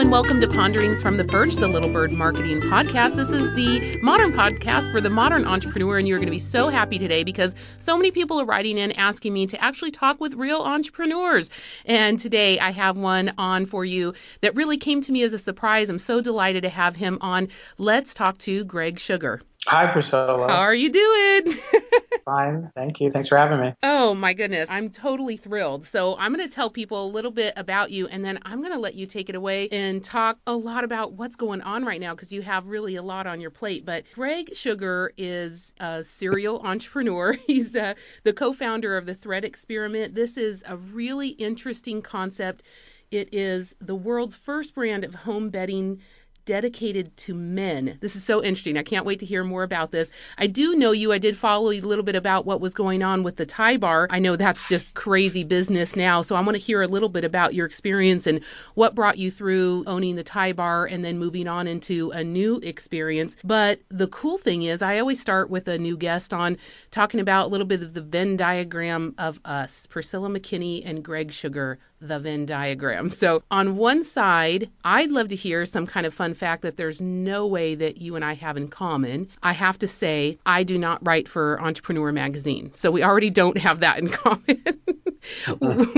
and welcome to Ponderings from the Perch, the Little Bird Marketing Podcast. This is the modern podcast for the modern entrepreneur, and you're going to be so happy today because so many people are writing in asking me to actually talk with real entrepreneurs. And today I have one on for you that really came to me as a surprise. I'm so delighted to have him on. Let's talk to Greg Shugar. Hi, Priscilla. How are you doing? Fine. Thank you. Thanks for having me. Oh, my goodness. I'm totally thrilled. So, I'm going to tell people a little bit about you, and then I'm going to let you take it away and talk a lot about what's going on right now because you have really a lot on your plate. But Greg Shugar is a serial entrepreneur. He's uh, the co founder of the Thread Experiment. This is a really interesting concept. It is the world's first brand of home bedding dedicated to men. This is so interesting. I can't wait to hear more about this. I do know you. I did follow a little bit about what was going on with the Tie Bar. I know that's just crazy business now. So I want to hear a little bit about your experience and what brought you through owning the Tie Bar and then moving on into a new experience. But the cool thing is, I always start with a new guest on talking about a little bit of the Venn diagram of us, Priscilla McKinney and Greg Shugar the Venn diagram. So, on one side, I'd love to hear some kind of fun fact that there's no way that you and I have in common. I have to say, I do not write for Entrepreneur Magazine. So, we already don't have that in common.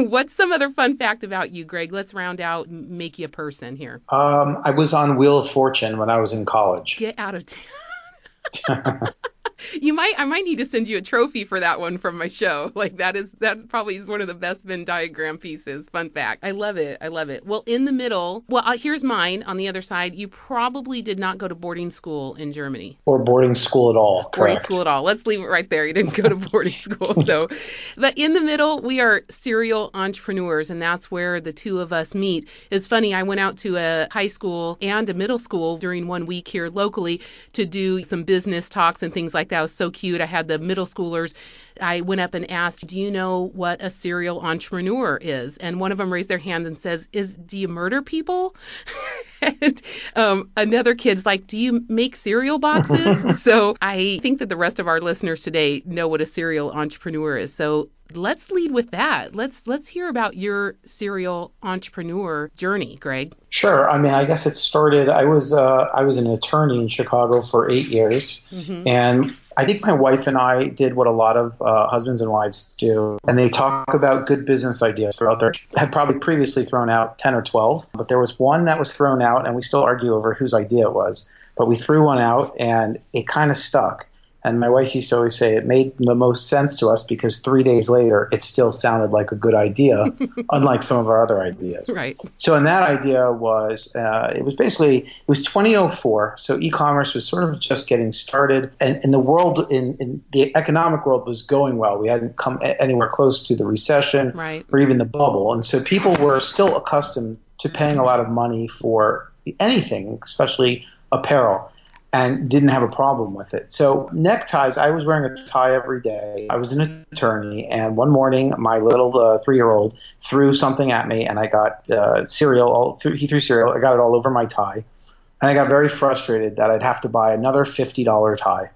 What's some other fun fact about you, Greg? Let's round out, and make you a person here. Um, I was on Wheel of Fortune when I was in college. Get out of town. you might I might need to send you a trophy for that one from my show. Like that is that probably is one of the best Venn diagram pieces. Fun fact. I love it. I love it. Well, in the middle, well, uh, here's mine on the other side. You probably did not go to boarding school in Germany. Or boarding school at all. Correct. Boarding school at all. Let's leave it right there. You didn't go to boarding school. So, but in the middle, we are serial entrepreneurs, and that's where the two of us meet. It's funny. I went out to a high school and a middle school during one week here locally to do some business talks and things like that was so cute. I had the middle schoolers. I went up and asked, "Do you know what a serial entrepreneur is?" And one of them raised their hand and says, "Is do you murder people?" and um, another kid's like, "Do you make cereal boxes?" so I think that the rest of our listeners today know what a serial entrepreneur is. So let's lead with that. Let's let's hear about your serial entrepreneur journey, Greg. Sure. I mean, I guess it started. I was uh, I was an attorney in Chicago for eight years, mm-hmm. and I think my wife and I did what a lot of uh, husbands and wives do, and they talk about good business ideas throughout their. Had probably previously thrown out ten or twelve, but there was one that was thrown out, and we still argue over whose idea it was. But we threw one out, and it kind of stuck. And my wife used to always say it made the most sense to us because three days later it still sounded like a good idea, unlike some of our other ideas. Right. So, and that idea was uh, it was basically it was 2004, so e-commerce was sort of just getting started, and, and the world in, in the economic world was going well. We hadn't come anywhere close to the recession right. or even the bubble, and so people were still accustomed to paying a lot of money for anything, especially apparel and didn't have a problem with it. So neckties, I was wearing a tie every day. I was an attorney, and one morning my little uh, three-year-old threw something at me, and I got uh, cereal. All, he threw cereal. I got it all over my tie, and I got very frustrated that I'd have to buy another fifty-dollar tie.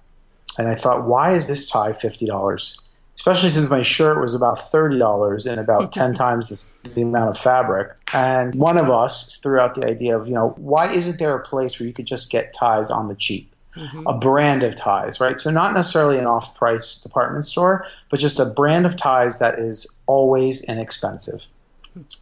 And I thought, why is this tie fifty dollars? Especially since my shirt was about $30 and about 10 times the, the, amount of fabric. And one of us threw out the idea of, you know, why isn't there a place where you could just get ties on the cheap? Mm-hmm. A brand of ties, right? So not necessarily an off-price department store, but just a brand of ties that is always inexpensive.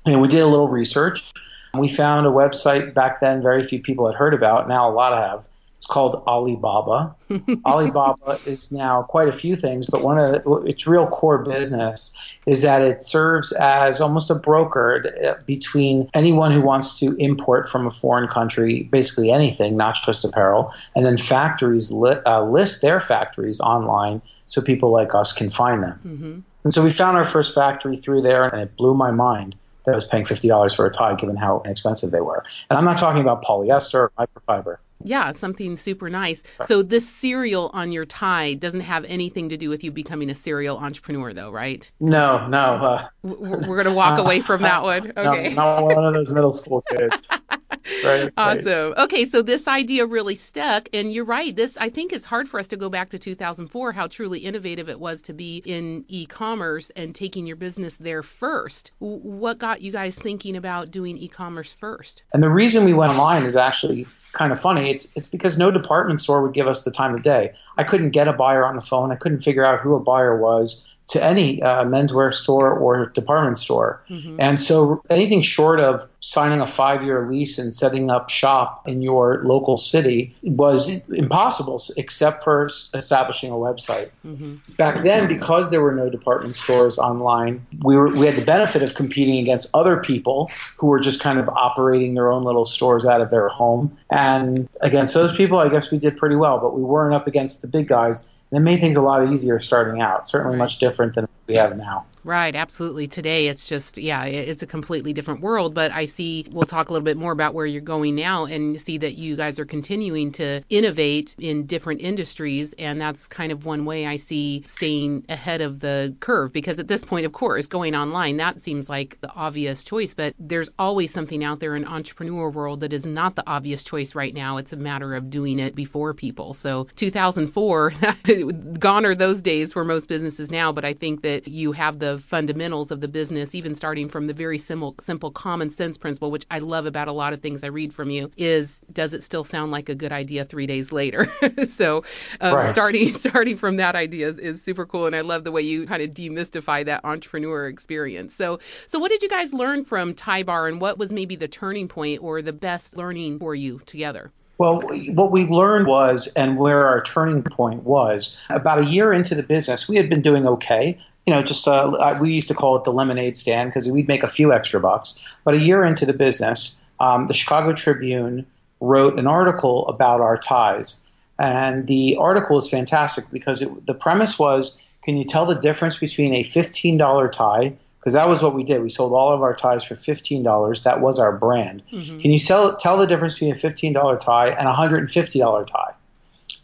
And we did a little research. We found a website back then very few people had heard about. Now a lot have it's called Alibaba. Alibaba is now quite a few things, but one of the, its real core business is that it serves as almost a broker uh, between anyone who wants to import from a foreign country, basically anything, not just apparel, and then factories li- uh, list their factories online so people like us can find them. Mm-hmm. And so we found our first factory through there, and it blew my mind that I was paying $50 for a tie given how inexpensive they were. And I'm not talking about polyester or microfiber. Yeah, something super nice. So this cereal on your tie doesn't have anything to do with you becoming a serial entrepreneur, though, right? No, no. Uh, We're going to walk uh, away from that one. Okay. No, not one of those middle school kids. right. Awesome. Right. Okay, so this idea really stuck, and you're right. This I think it's hard for us to go back to 2004, how truly innovative it was to be in e-commerce and taking your business there first. What got you guys thinking about doing e-commerce first? And the reason we went online is actually kind of funny. It's it's because no department store would give us the time of day. I couldn't get a buyer on the phone. I couldn't figure out who a buyer was to any uh, menswear store or department store. Mm-hmm. And so anything short of signing a five year lease and setting up shop in your local city was impossible except for establishing a website. Mm-hmm. Back then, because there were no department stores online, we, were, we had the benefit of competing against other people who were just kind of operating their own little stores out of their home. And against those people, I guess we did pretty well, but we weren't up against the big guys and it made things a lot easier starting out. Certainly right. much different than we have now. Right, absolutely. Today it's just, yeah, it's a completely different world. But I see, we'll talk a little bit more about where you're going now and see that you guys are continuing to innovate in different industries. And that's kind of one way I see staying ahead of the curve. Because at this point, of course, going online, that seems like the obvious choice. But there's always something out there in entrepreneur world that is not the obvious choice right now. It's a matter of doing it before people. So 2004, gone are those days for most businesses now. But I think that you have the fundamentals of the business, even starting from the very simple, simple common sense principle, which I love about a lot of things I read from you, is does it still sound like a good idea three days later? so um, right. starting starting from that idea is, is super cool, and I love the way you kind of demystify that entrepreneur experience. So so what did you guys learn from Tie Bar, and what was maybe the turning point or the best learning for you together? Well, what we learned was, and where our turning point was, about a year into the business, we had been doing okay you know, just uh, we used to call it the lemonade stand because we'd make a few extra bucks. But a year into the business, um, the Chicago Tribune wrote an article about our ties, and the article is fantastic because it, the premise was, can you tell the difference between a $15 tie? Because that was what we did. We sold all of our ties for $15. That was our brand. Mm-hmm. Can you sell, tell the difference between a $15 tie and a $150 tie?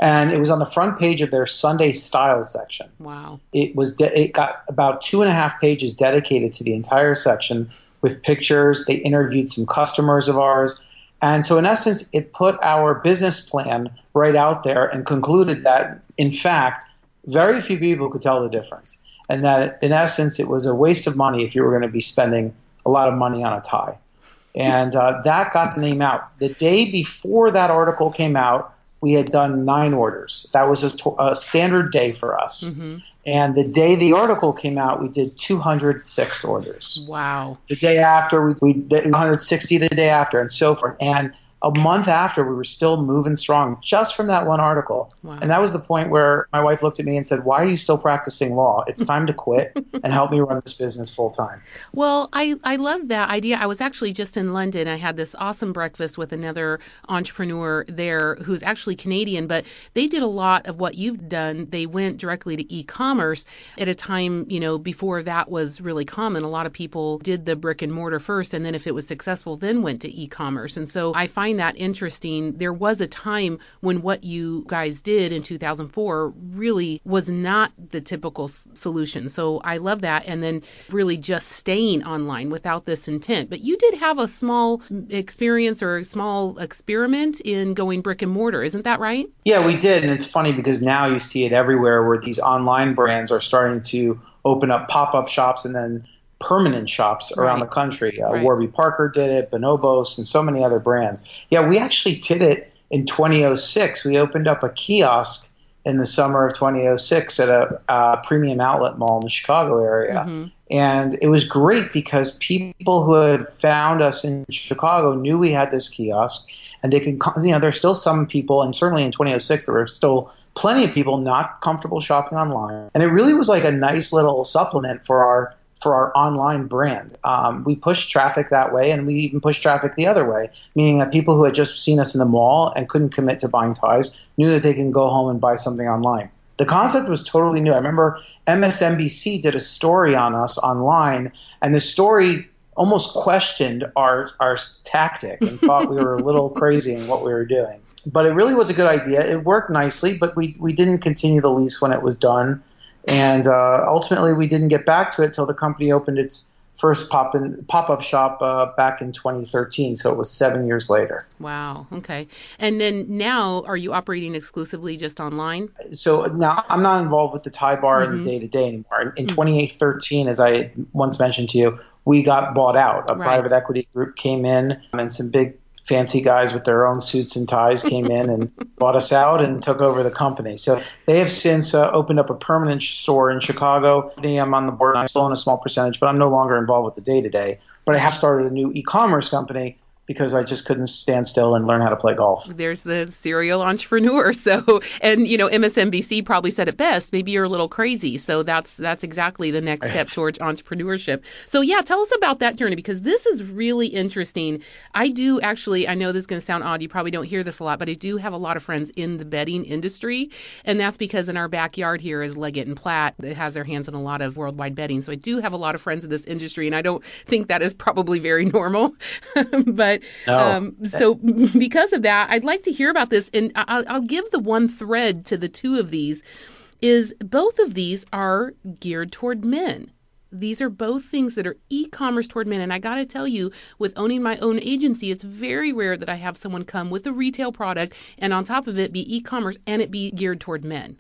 And it was on the front page of their Sunday Style section. Wow! It was de- it got about two and a half pages dedicated to the entire section with pictures. They interviewed some customers of ours, and so in essence, it put our business plan right out there and concluded that in fact, very few people could tell the difference, and that in essence, it was a waste of money if you were going to be spending a lot of money on a tie. And uh, that got the name out. The day before that article came out, we had done nine orders. That was a, a standard day for us. Mm-hmm. And the day the article came out, we did 206 orders. Wow. The day after, we, we did 160 the day after, and so forth. And a month after, we were still moving strong just from that one article. Wow. And that was the point where my wife looked at me and said, Why are you still practicing law? It's time to quit and help me run this business full time. Well, I, I love that idea. I was actually just in London. I had this awesome breakfast with another entrepreneur there who's actually Canadian, but they did a lot of what you've done. They went directly to e commerce at a time, you know, before that was really common. A lot of people did the brick and mortar first, and then if it was successful, then went to e commerce. And so I find find that interesting. There was a time when what you guys did in 2004 really was not the typical s- solution. So I love that. And then really just staying online without this intent. But you did have a small experience or a small experiment in going brick and mortar. Isn't that right? Yeah, we did. And it's funny because now you see it everywhere where these online brands are starting to open up pop up shops and then permanent shops around right. the country. Uh, right. Warby Parker did it, Bonobos, and so many other brands. Yeah, we actually did it in 2006. We opened up a kiosk in the summer of 2006 at a, premium outlet mall in the Chicago area. Mm-hmm. And it was great because people who had found us in Chicago knew we had this kiosk and they could, you know, there's still some people, and certainly in 2006, there were still plenty of people not comfortable shopping online. And it really was like a nice little supplement for our for our online brand. Um, we push traffic that way, and we even push traffic the other way, meaning that people who had just seen us in the mall and couldn't commit to buying ties knew that they can go home and buy something online. The concept was totally new. I remember MSNBC did a story on us online, and the story almost questioned our our tactic and thought we were a little crazy in what we were doing. But it really was a good idea. It worked nicely, but we, we didn't continue the lease when it was done. And uh, ultimately, we didn't get back to it until the company opened its first pop in pop up shop uh, back in 2013. So it was seven years later. Wow. Okay. And then now, are you operating exclusively just online? So now I'm not involved with the Tie Bar mm-hmm. in the day to day anymore. In, in mm-hmm. 2013, as I once mentioned to you, we got bought out. A right. private equity group came in and some big fancy guys with their own suits and ties came in and bought us out and took over the company. So they have since uh, opened up a permanent store in Chicago. I'm on the board. I still own a small percentage, but I'm no longer involved with the day to day. But I have started a new e-commerce company because I just couldn't stand still and learn how to play golf. There's the serial entrepreneur. So, and you know, MSNBC probably said it best. Maybe you're a little crazy. So that's that's exactly the next step towards entrepreneurship. So yeah, tell us about that journey because this is really interesting. I do actually. I know this is going to sound odd. You probably don't hear this a lot, but I do have a lot of friends in the bedding industry, and that's because in our backyard here is Leggett and Platt that has their hands in a lot of worldwide bedding. So I do have a lot of friends in this industry, and I don't think that is probably very normal, but no. Um, so because of that, I'd like to hear about this, and I'll, I'll give the one thread to the two of these. Is both of these are geared toward men. These are both things that are e-commerce toward men. And I got to tell you, with owning my own agency, it's very rare that I have someone come with a retail product and on top of it be e-commerce and it be geared toward men.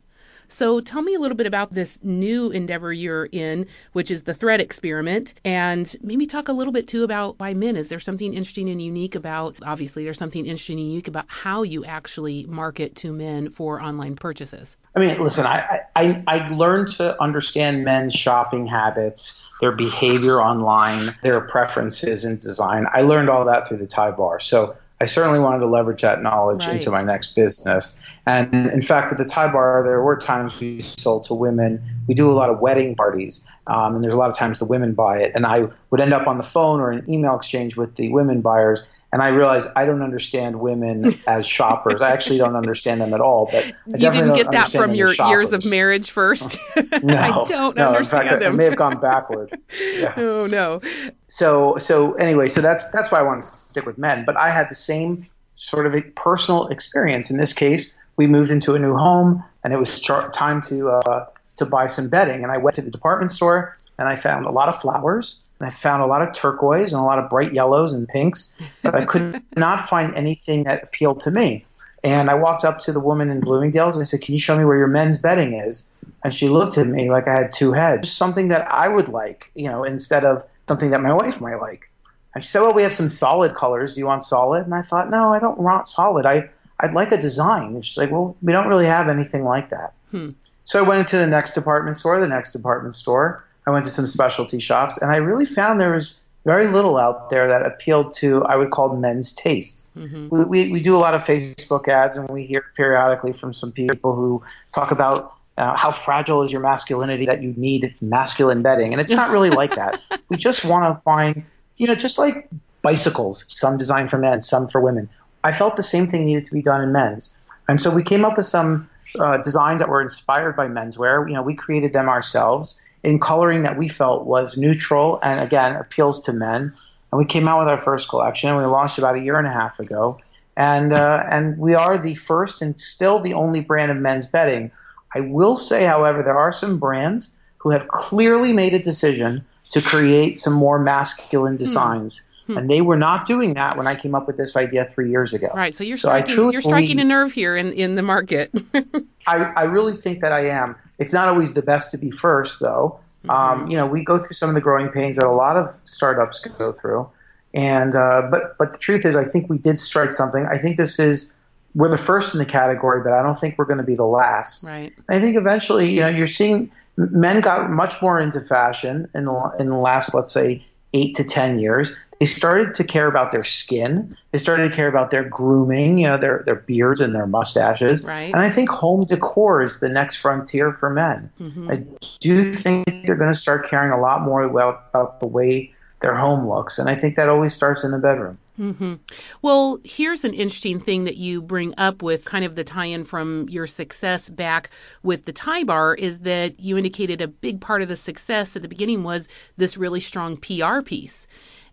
So tell me a little bit about this new endeavor you're in, which is the thread experiment, and maybe talk a little bit too about why men. Is there something interesting and unique about, obviously, there's something interesting and unique about how you actually market to men for online purchases? I mean, listen, I, I, I learned to understand men's shopping habits their behavior online, their preferences in design. I learned all that through the tie bar. So I certainly wanted to leverage that knowledge right. into my next business. And in fact, with the Tie Bar, there were times we sold to women. We do a lot of wedding parties, um, and there's a lot of times the women buy it. And I would end up on the phone or an email exchange with the women buyers, and I realized I don't understand women as shoppers. I actually don't understand them at all. But I you didn't get that from your years of marriage first. no, I don't no, understand in fact, them. I may have gone backward. Yeah. Oh no. So so anyway, so that's that's why I want to stick with men. But I had the same sort of a personal experience. In this case, we moved into a new home, and it was time to uh, to buy some bedding. And I went to the department store, and I found a lot of flowers and I found a lot of turquoise and a lot of bright yellows and pinks, but I could not find anything that appealed to me. And I walked up to the woman in Bloomingdale's and I said, Can you show me where your men's bedding is? And she looked at me like I had two heads, something that I would like, you know, instead of something that my wife might like. And she said, Well, we have some solid colors. Do you want solid? And I thought, No, I don't want solid. I, I'd like a design. And she's like, Well, we don't really have anything like that. Hmm. So I went into the next department store, the next department store, I went to some specialty shops, and I really found there was very little out there that appealed to I would call men's tastes. Mm-hmm. We, we, we do a lot of Facebook ads, and we hear periodically from some people who talk about uh, how fragile is your masculinity that you need masculine bedding, and it's not really like that. We just want to find, you know, just like bicycles, some designed for men, some for women. I felt the same thing needed to be done in men's, and so we came up with some uh, designs that were inspired by menswear. You know, we created them ourselves in coloring that we felt was neutral and again appeals to men. And we came out with our first collection. We launched about a year and a half ago, and uh, and we are the first and still the only brand of men's bedding. I will say, however, there are some brands who have clearly made a decision to create some more masculine hmm. designs. Hmm. And they were not doing that when I came up with this idea three years ago. Right. So you're so striking, you're striking believe, a nerve here in, in the market. I, I really think that I am. It's not always the best to be first, though. Mm-hmm. Um, you know, we go through some of the growing pains that a lot of startups go through. And uh, but but the truth is, I think we did strike something. I think this is we're the first in the category, but I don't think we're going to be the last. Right. I think eventually, you know, you're seeing men got much more into fashion in the, in the last, let's say, eight to ten years they started to care about their skin. They started to care about their grooming, you know, their their beards and their mustaches. Right. And I think home decor is the next frontier for men. Mm-hmm. I do think they're going to start caring a lot more about, about the way their home looks, and I think that always starts in the bedroom. Mm-hmm. Well, here's an interesting thing that you bring up with kind of the tie-in from your success back with the tie bar is that you indicated a big part of the success at the beginning was this really strong PR piece.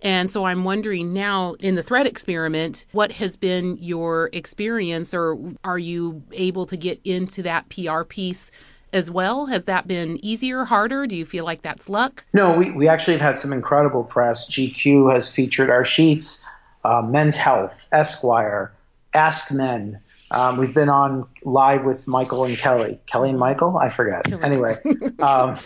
And so I'm wondering now in the thread experiment, what has been your experience or are you able to get into that PR piece as well? Has that been easier, harder? Do you feel like that's luck? No, we, we actually have had some incredible press. GQ has featured our sheets, uh, Men's Health, Esquire, Ask Men. Um, we've been on live with Michael and Kelly. Kelly and Michael? I forget. Anyway, um,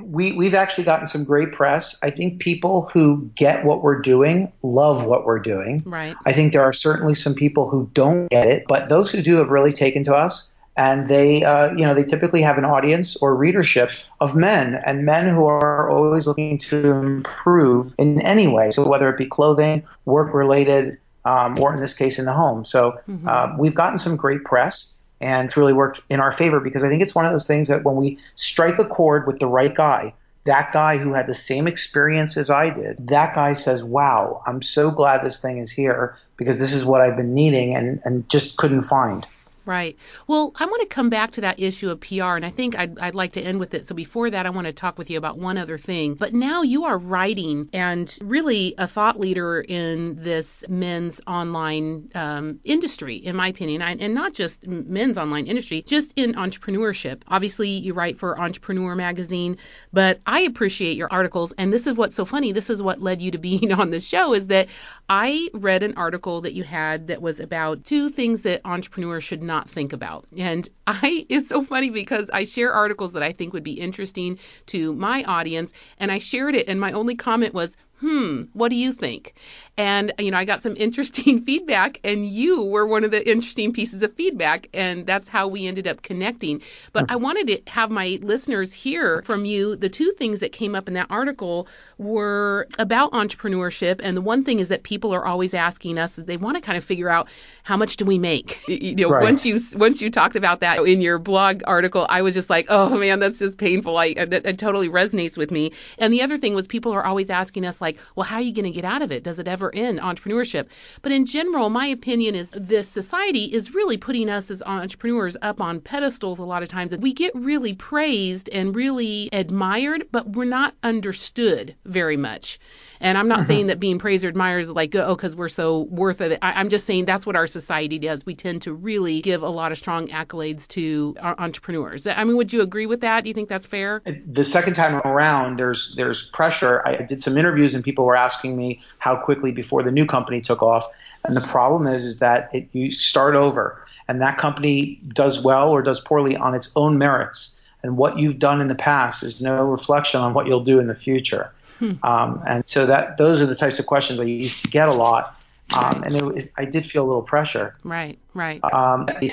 we, we've actually gotten some great press. I think people who get what we're doing love what we're doing. Right. I think there are certainly some people who don't get it, but those who do have really taken to us. And they, uh, you know, they typically have an audience or readership of men and men who are always looking to improve in any way. So whether it be clothing, work related, um, or in this case in the home. So mm-hmm. uh, we've gotten some great press and it's really worked in our favor because I think it's one of those things that when we strike a chord with the right guy, that guy who had the same experience as I did, that guy says, Wow, I'm so glad this thing is here because this is what I've been needing and, and just couldn't find. Right. Well, I want to come back to that issue of PR, and I think I'd, I'd, like to end with it. So before that, I want to talk with you about one other thing. But now you are writing and really a thought leader in this men's online um, industry, in my opinion, and not just men's online industry, just in entrepreneurship. Obviously, you write for Entrepreneur Magazine, but I appreciate your articles. And this is what's so funny. This is what led you to being on the show is that I read an article that you had that was about two things that entrepreneurs should not think about. And I it's so funny because I share articles that I think would be interesting to my audience and I shared it and my only comment was, "Hmm, what do you think?" And, you know, I got some interesting feedback, and you were one of the interesting pieces of feedback. And that's how we ended up connecting. But mm-hmm. I wanted to have my listeners hear from you. The two things that came up in that article were about entrepreneurship. And the one thing is that people are always asking us is they want to kind of figure out how much do we make? You know, right. once you once you talked about that in your blog article, I was just like, oh man, that's just painful. I that, it totally resonates with me. And the other thing was people are always asking us like, well, how are you going to get out of it? Does it ever end entrepreneurship. But in general, my opinion is this society is really putting us as entrepreneurs up on pedestals a lot of times. We get really praised and really admired, but we're not understood very much. And I'm not uh-huh. saying that being praised or admired is like, oh, because we're so worth it. I, am just saying that's what our society does. We tend to really give a lot of strong accolades to entrepreneurs. I mean, would you agree with that? Do you think that's fair? The second time around, there's there's pressure. I did some interviews and people were asking me how quickly before the new company took off. And the problem is, is that it, you start over, and that company does well or does poorly on its own merits. And what you've done in the past is no reflection on what you'll do in the future. Hmm. Um, and so that those are the types of questions I used to get a lot. Um, and it, I did feel a little pressure. Right, right. Um, they,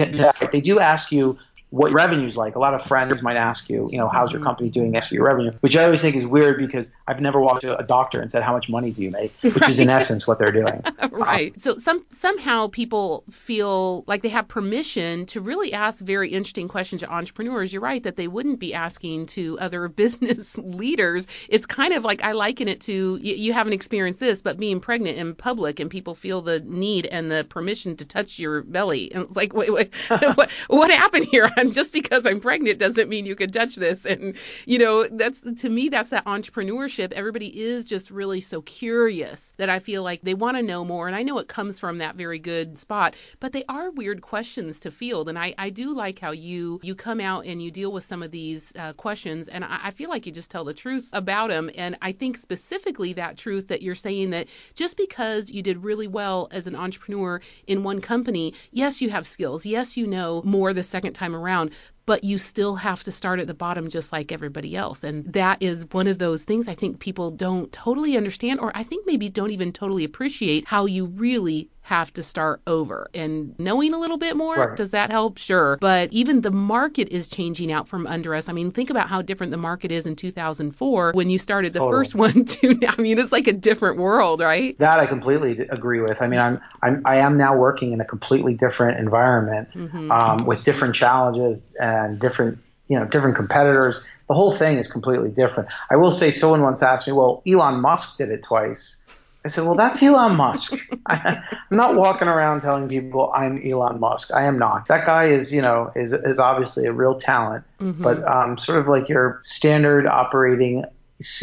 they, do ask you what revenue's like. A lot of friends might ask you, you know, how's your mm-hmm. company doing after your revenue? Which I always think is weird because I've never walked to a doctor and said, how much money do you make? Which right. is in essence what they're doing. right. Um, so some somehow people feel like they have permission to really ask very interesting questions to entrepreneurs. You're right that they wouldn't be asking to other business leaders. It's kind of like I liken it to you, you haven't experienced this, but being pregnant in public and people feel the need and the permission to touch your belly. And it's like, wait, wait, what, what happened here? And just because I'm pregnant doesn't mean you can touch this. And you know, that's to me that's that entrepreneurship. Everybody is just really so curious that I feel like they want to know more. And I know it comes from that very good spot, but they are weird questions to field. And I, I do like how you you come out and you deal with some of these uh, questions, and I, I feel like you just tell the truth about them. And I think specifically that truth that you're saying that just because you did really well as an entrepreneur in one company, yes, you have skills. Yes, you know more the second time around around but you still have to start at the bottom just like everybody else. And that is one of those things I think people don't totally understand, or I think maybe don't even totally appreciate how you really have to start over. And knowing a little bit more, right. does that help? Sure. But even the market is changing out from under us. I mean, think about how different the market is in 2004 when you started the totally. first one to now. I mean, it's like a different world, right? That I completely agree with. I mean, I'm, I'm I am now working in a completely different environment mm-hmm. um, with different challenges and different you know different competitors. The whole thing is completely different. I will say, someone once asked me, "Well, Elon Musk did it twice." I said, well, that's Elon Musk. I, am not walking around telling people I'm Elon Musk. I am not. That guy is, you know, is, is obviously a real talent, mm-hmm. but um, sort of like your standard operating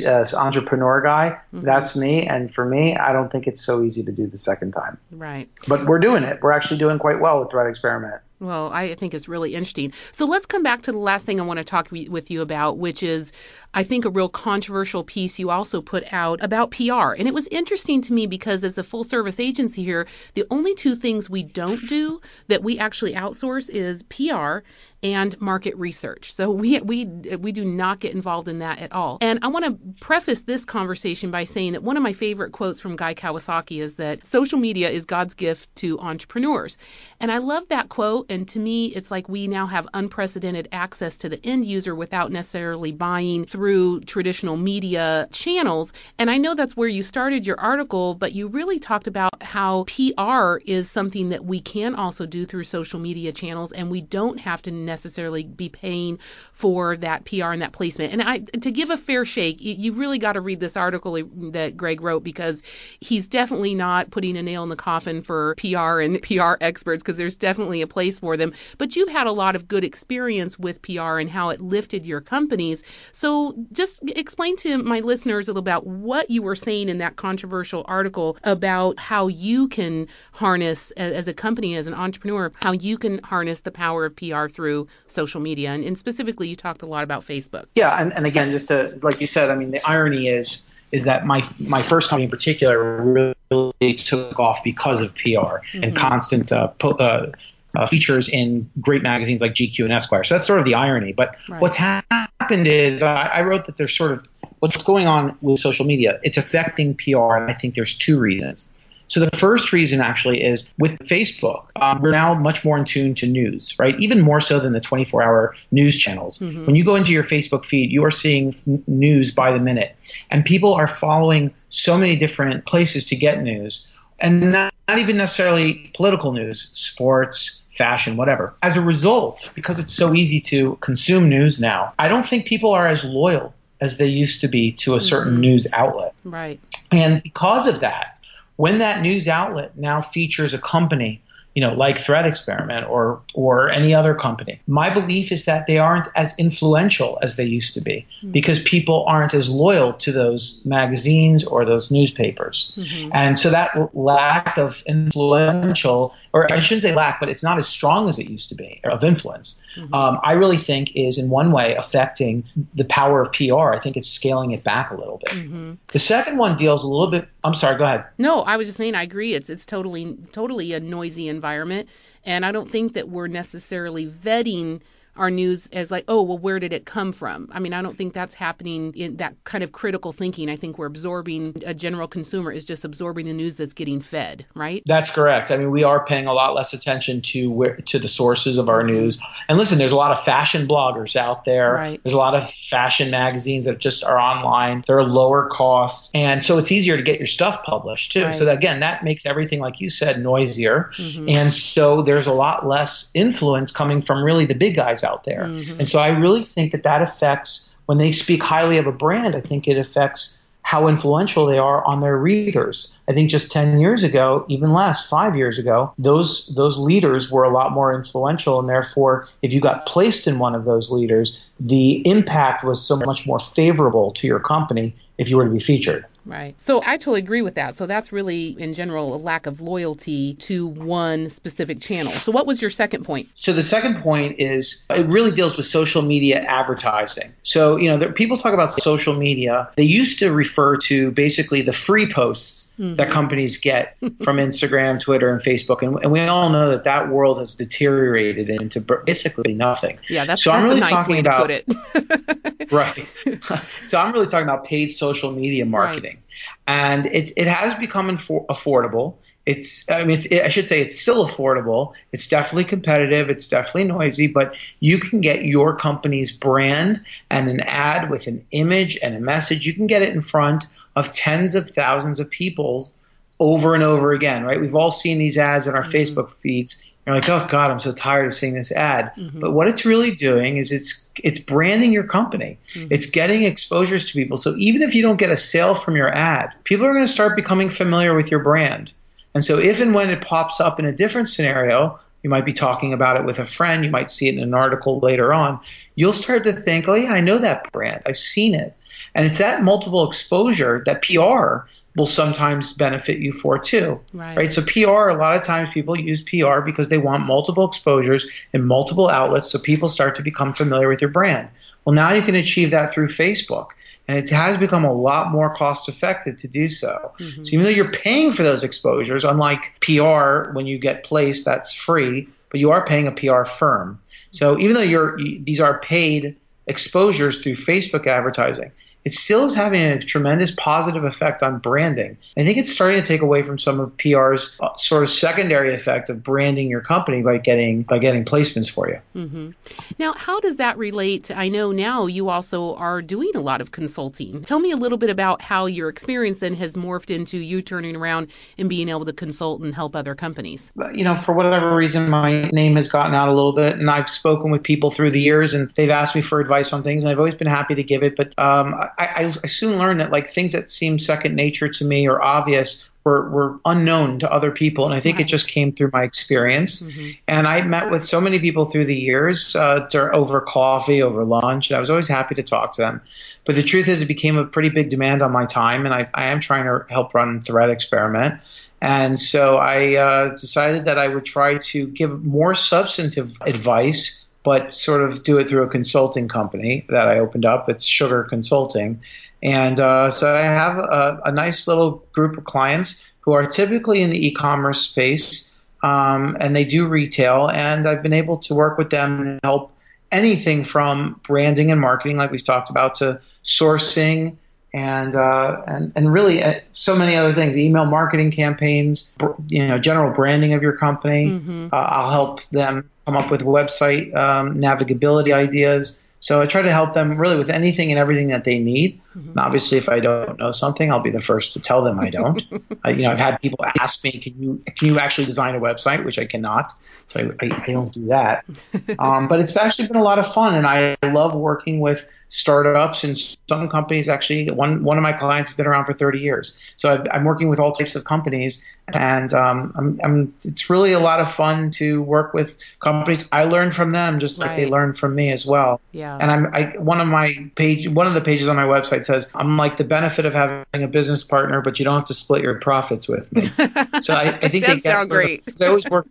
uh, entrepreneur guy. Mm-hmm. That's me. And for me, I don't think it's so easy to do the second time. Right. But we're doing it. We're actually doing quite well with Thread Experiment. Well, I think it's really interesting. So let's come back to the last thing I want to talk with you about, which is I think a real controversial piece you also put out about PR. And it was interesting to me because as a full service agency here, the only two things we don't do that we actually outsource is PR and market research. So we we we do not get involved in that at all. And I want to preface this conversation by saying that one of my favorite quotes from Guy Kawasaki is that social media is God's gift to entrepreneurs. And I love that quote and to me it's like we now have unprecedented access to the end user without necessarily buying through traditional media channels. And I know that's where you started your article, but you really talked about how PR is something that we can also do through social media channels and we don't have to necessarily be paying for that PR and that placement. And I, to give a fair shake, you, you really got to read this article that Greg wrote because he's definitely not putting a nail in the coffin for PR and PR experts because there's definitely a place for them. But you've had a lot of good experience with PR and how it lifted your companies. So just explain to my listeners a little about what you were saying in that controversial article about how you can harness as a company, as an entrepreneur, how you can harness the power of PR through social media. And, and specifically, you talked a lot about Facebook. Yeah, and, and again, just to like you said, I mean, the irony is is that my my first company in particular really took off because of PR mm-hmm. and constant uh, po- uh, uh, features in great magazines like GQ and Esquire. So that's sort of the irony. But right. what's ha- happened is I, I wrote that there's sort of what's going on with social media. It's affecting PR, and I think there's two reasons. So the first reason actually is with Facebook, um, we're now much more in tune to news, right? Even more so than the 24 hour news channels. Mm-hmm. When you go into your Facebook feed, you are seeing f- news by the minute. And people are following so many different places to get news. And not, not even necessarily political news, sports, fashion, whatever. As a result, because it's so easy to consume news now, I don't think people are as loyal as they used to be to a certain mm-hmm. news outlet. Right. And because of that, when that news outlet now features a company you know, like Thread Experiment or or any other company. My belief is that they aren't as influential as they used to be mm-hmm. because people aren't as loyal to those magazines or those newspapers. Mm-hmm. And so that lack of influential, or I shouldn't say lack, but it's not as strong as it used to be of influence. Mm-hmm. Um, I really think is in one way affecting the power of PR. I think it's scaling it back a little bit. Mm-hmm. The second one deals a little bit. I'm sorry. Go ahead. No, I was just saying I agree. It's it's totally totally a noisy environment, and I don't think that we're necessarily vetting our news as like, oh, well, where did it come from? I mean, I don't think that's happening in that kind of critical thinking. I think we're absorbing, a general consumer is just absorbing the news that's getting fed, right? That's correct. I mean, we are paying a lot less attention to where to the sources of our news. And listen, there's a lot of fashion bloggers out there. Right. There's a lot of fashion magazines that just are online. They're lower costs, and so it's easier to get your stuff published too. Right. So that, again, that makes everything, like you said, noisier. Mm-hmm. And so there's a lot less influence coming from really the big guys out there. Mm-hmm. And so I really think that that affects when they speak highly of a brand. I think it affects how influential they are on their readers. I think just 10 years ago, even less, 5 years ago, those those leaders were a lot more influential and therefore if you got placed in one of those leaders, the impact was so much more favorable to your company if you were to be featured. Right. So I totally agree with that. So that's really, in general, a lack of loyalty to one specific channel. So what was your second point? So the second point is it really deals with social media advertising. So, you know, there, people talk about social media. They used to refer to basically the free posts mm-hmm. that companies get from Instagram, Twitter, and Facebook. And, and, we all know that that world has deteriorated into basically nothing. Yeah, that's, so that's I'm really nice talking about, put it. right. so I'm really talking about paid social media marketing. Right and it it has become infor- affordable. It's I mean it's, it, I should say it's still affordable. It's definitely competitive. It's definitely noisy, but you can get your company's brand and an ad with an image and a message. You can get it in front of tens of thousands of people over and over again, right? We've all seen these ads in our mm-hmm. Facebook feeds you're like, oh God, I'm so tired of seeing this ad. Mm-hmm. But what it's really doing is it's it's branding your company. Mm-hmm. It's getting exposures to people. So even if you don't get a sale from your ad, people are going to start becoming familiar with your brand. And so if and when it pops up in a different scenario, you might be talking about it with a friend, you might see it in an article later on, you'll start to think, oh yeah, I know that brand. I've seen it. And it's that multiple exposure that PR will sometimes benefit you for too. Right. right. So PR, a lot of times people use PR because they want multiple exposures in multiple outlets so people start to become familiar with your brand. Well, now you can achieve that through Facebook. And it has become a lot more cost effective to do so. Mm-hmm. So even though you're paying for those exposures, unlike PR when you get placed, that's free, but you are paying a PR firm. So even though you're these are paid exposures through Facebook advertising, it still is having a tremendous positive effect on branding. I think it's starting to take away from some of PR's uh, sort of secondary effect of branding your company by getting by getting placements for you. Mm-hmm. Now, how does that relate? I know now you also are doing a lot of consulting. Tell me a little bit about how your experience then has morphed into you turning around and being able to consult and help other companies. You know, for whatever reason, my name has gotten out a little bit, and I've spoken with people through the years, and they've asked me for advice on things, and I've always been happy to give it. But um, I, I, soon learned that like things that seemed second nature to me or obvious were, were unknown to other people. And I think right. it just came through my experience. Mm-hmm. And I met with so many people through the years uh, over coffee, over lunch, and I was always happy to talk to them. But the truth is, it became a pretty big demand on my time, and I, I am trying to help run Thread Experiment. And so I uh, decided that I would try to give more substantive advice but sort of do it through a consulting company that I opened up. It's Shugar Consulting. And uh, so I have a, a, nice little group of clients who are typically in the e commerce space um, and they do retail. And I've been able to work with them and help anything from branding and marketing, like we've talked about, to sourcing and uh, and and really uh, so many other things email marketing campaigns you know general branding of your company mm-hmm. uh, i'll help them come up with website um, navigability ideas. So i try to help them really with anything and everything that they need. Mm-hmm. and obviously if i don't know something i'll be the first to tell them i don't. I, you know i've had people ask me can you can you actually design a website? Which i cannot. So i, I, I don't do that. Um, but it's actually been a lot of fun and i love working with startups and some companies actually one one of my clients has been around for 30 years. So i am working with all types of companies and um, I'm, I'm, it's really a lot of fun to work with companies. I learn from them just like right. they learn from me as well. Yeah. And i'm I, one of my page one of the pages on my website says i'm like the benefit of having a business partner but you don't have to split your profits with me. So i, I think that sounds great of, i always work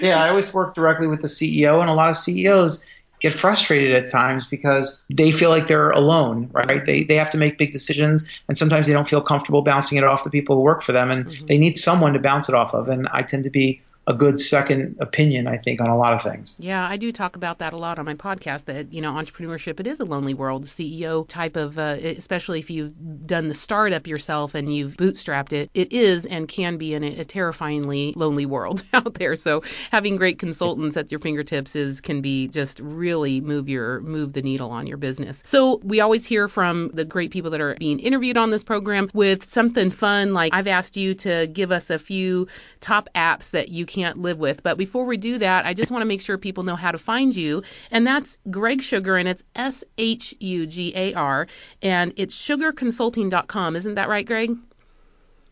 yeah i always work directly with the ceo and a lot of ceos get frustrated at times because they feel like they're alone, right? They, they have to make big decisions and sometimes they don't feel comfortable bouncing it off the people who work for them and mm-hmm. they need someone to bounce it off of. And I tend to be a good second opinion, I think, on a lot of things. Yeah, I do talk about that a lot on my podcast. That you know, entrepreneurship it is a lonely world. CEO type of, uh, especially if you've done the startup yourself and you've bootstrapped it, it is and can be in a, a terrifyingly lonely world out there. So having great consultants at your fingertips is can be just really move your move the needle on your business. So we always hear from the great people that are being interviewed on this program with something fun. Like I've asked you to give us a few top apps that you can't live with. But before we do that, I just want to make sure people know how to find you. And that's Greg Shugar, and it's S H U G A R, and it's shugarconsulting.com. Isn't that right, Greg?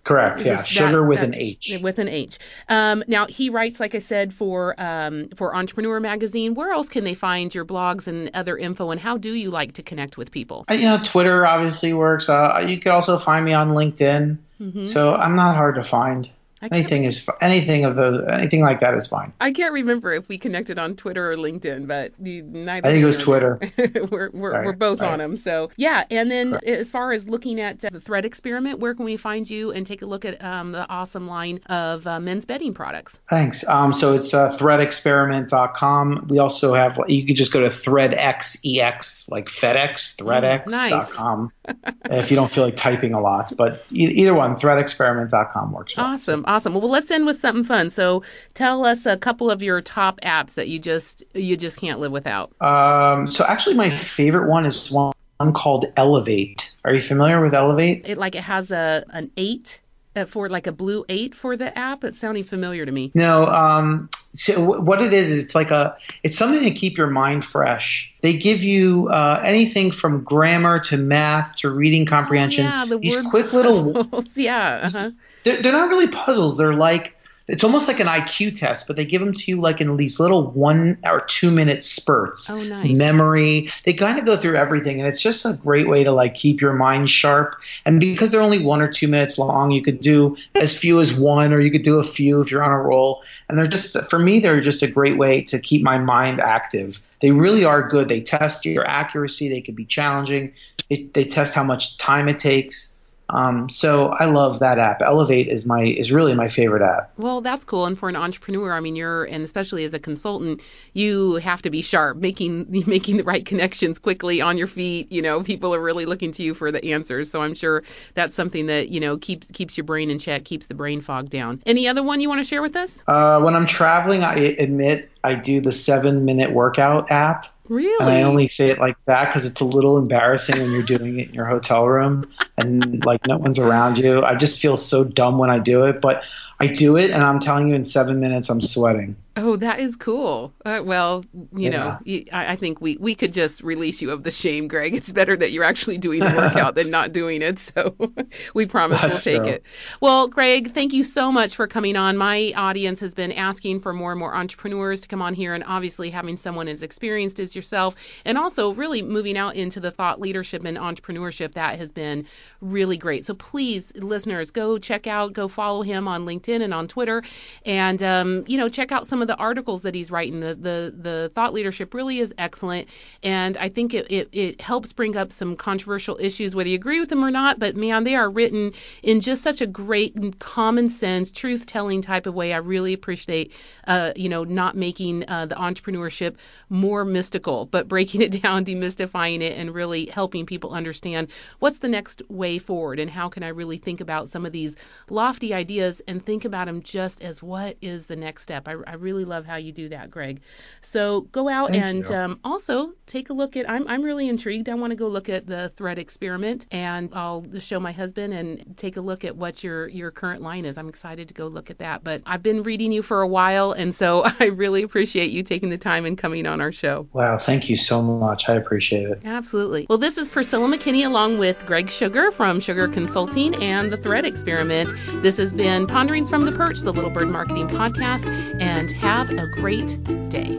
Correct. yeah, sugar that, with that, an H. With an H. Um, now he writes, like I said, for um, for Entrepreneur Magazine. Where else can they find your blogs and other info? And how do you like to connect with people? Uh, you know, Twitter obviously works. Uh, you could also find me on LinkedIn. Mm-hmm. So I'm not hard to find anything is anything of those anything like that is fine. I can't remember if we connected on Twitter or LinkedIn, but neither. I think it was Twitter. we're we're, right, we're both right. on them. So yeah, and then Correct. as far as looking at the Thread experiment, where can we find you and take a look at um, the awesome line of uh, men's bedding products? Thanks. Um, so it's uh, threadexperiment.com. We also have you can just go to threadxex like FedEx threadx.com mm, nice. if you don't feel like typing a lot, but either one threadexperiment.com works. Well. Awesome. Awesome. Well, let's end with something fun. So, tell us a couple of your top apps that you just you just can't live without. Um, so, actually, my favorite one is one called Elevate. Are you familiar with Elevate? It like it has a an eight for like a blue eight for the app. It's sounding familiar to me. No, um, so what it is, is it's like a, it's something to keep your mind fresh. They give you uh, anything from grammar to math to reading comprehension. Oh, yeah, the These word quick puzzles. little, yeah. Uh-huh they're, they're not really puzzles. They're like it's almost like an IQ test, but they give them to you like in these little one or two minute spurts. Oh, nice. Memory. They kind of go through everything, and it's just a great way to like keep your mind sharp. And because they're only one or two minutes long, you could do as few as one, or you could do a few if you're on a roll. And they're just for me, they're just a great way to keep my mind active. They really are good. They test your accuracy. They can be challenging. They, they test how much time it takes. Um, so I love that app. Elevate is my is really my favorite app. Well, that's cool. And for an entrepreneur, I mean, you're and especially as a consultant, you have to be sharp, making making the right connections quickly on your feet. You know, people are really looking to you for the answers. So I'm sure that's something that you know keeps keeps your brain in check, keeps the brain fog down. Any other one you want to share with us? Uh, when I'm traveling, I admit I do the seven minute workout app. Really? And I only say it like that because it's a little embarrassing when you're doing it in your hotel room and like no one's around you. I just feel so dumb when I do it, but I do it, and I'm telling you, in seven minutes, I'm sweating. Oh, that is cool. Uh, well, you yeah. know, I, I think we, we could just release you of the shame, Greg. It's better that you're actually doing the workout than not doing it. So we promise That's we'll take true. it. Well, Greg, thank you so much for coming on. My audience has been asking for more and more entrepreneurs to come on here, and obviously having someone as experienced as yourself, and also really moving out into the thought leadership and entrepreneurship, that has been really great. So please, listeners, go check out, go follow him on LinkedIn and on Twitter, and um, you know, check out some of the articles that he's writing. The the the thought leadership really is excellent, and I think it, it it helps bring up some controversial issues, whether you agree with them or not. But man, they are written in just such a great, common sense, truth telling type of way. I really appreciate, uh, you know, not making uh, the entrepreneurship more mystical, but breaking it down, demystifying it, and really helping people understand what's the next way forward and how can I really think about some of these lofty ideas and think about them just as what is the next step. I, I really love how you do that, Greg. So go out Thank and um, also take a look at. I'm I'm really intrigued. I want to go look at the thread experiment, and I'll show my husband and take a look at what your your current line is. I'm excited to go look at that. But I've been reading you for a while, and so I really appreciate you taking the time and coming on our show. Wow, thank you so much. I appreciate it. Absolutely. Well, this is Priscilla McKinney along with Greg Shugar from Shugar Consulting and the Thread Experiment. This has been Ponderings from the Perch, the Little Bird Marketing Podcast, and have a great day.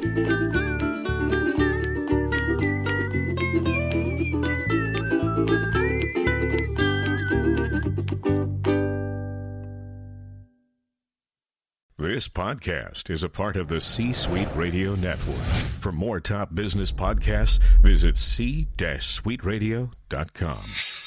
This podcast is a part of the C Suite Radio Network. For more top business podcasts, visit c-suiteradio.com.